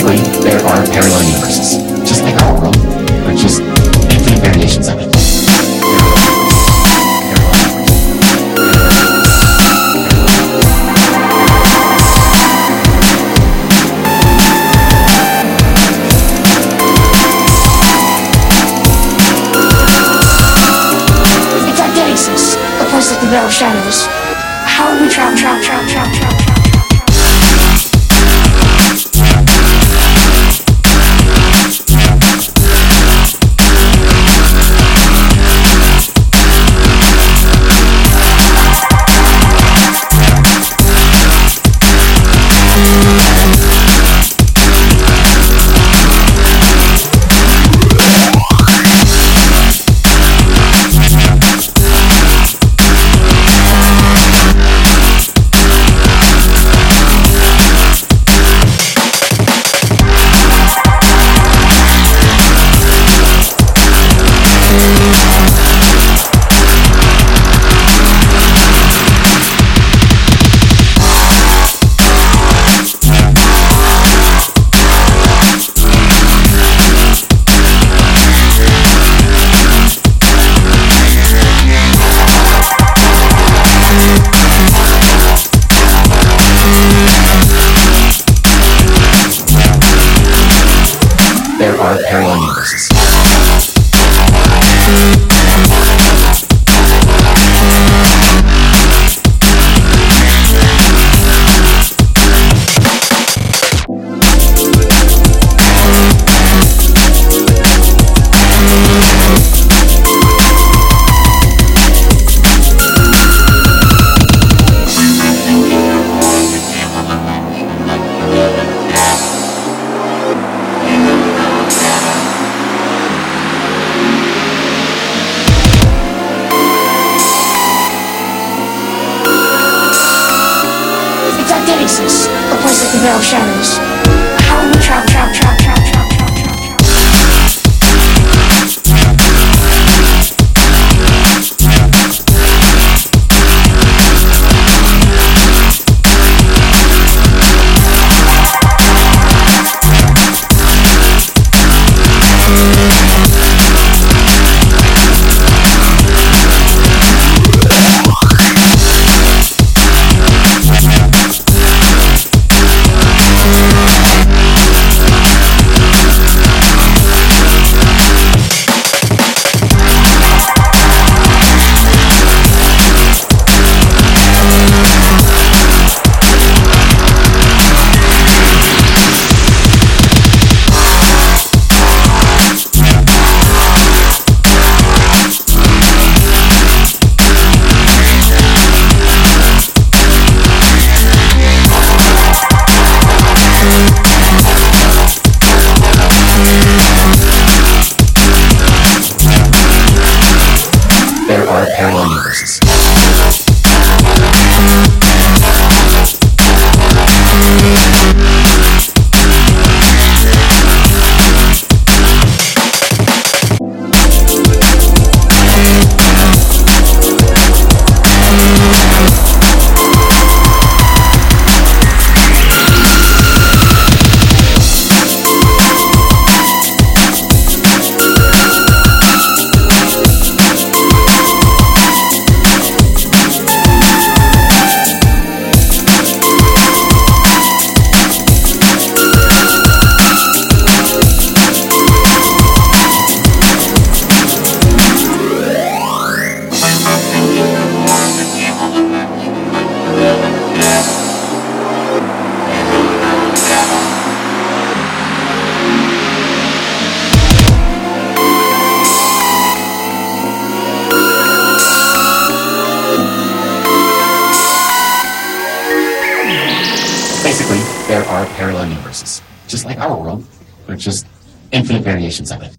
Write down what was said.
basically, there are parallel universes. Just like our world, but just infinite variations of it. It's place like the Vale of Shadows. How will we travel, travel, travel, travel, travel, There It's Argenesis, a place like the Vale of Shadows. How will we travel, are parallel universes. There are parallel universes. Just like our world, but just infinite variations of it.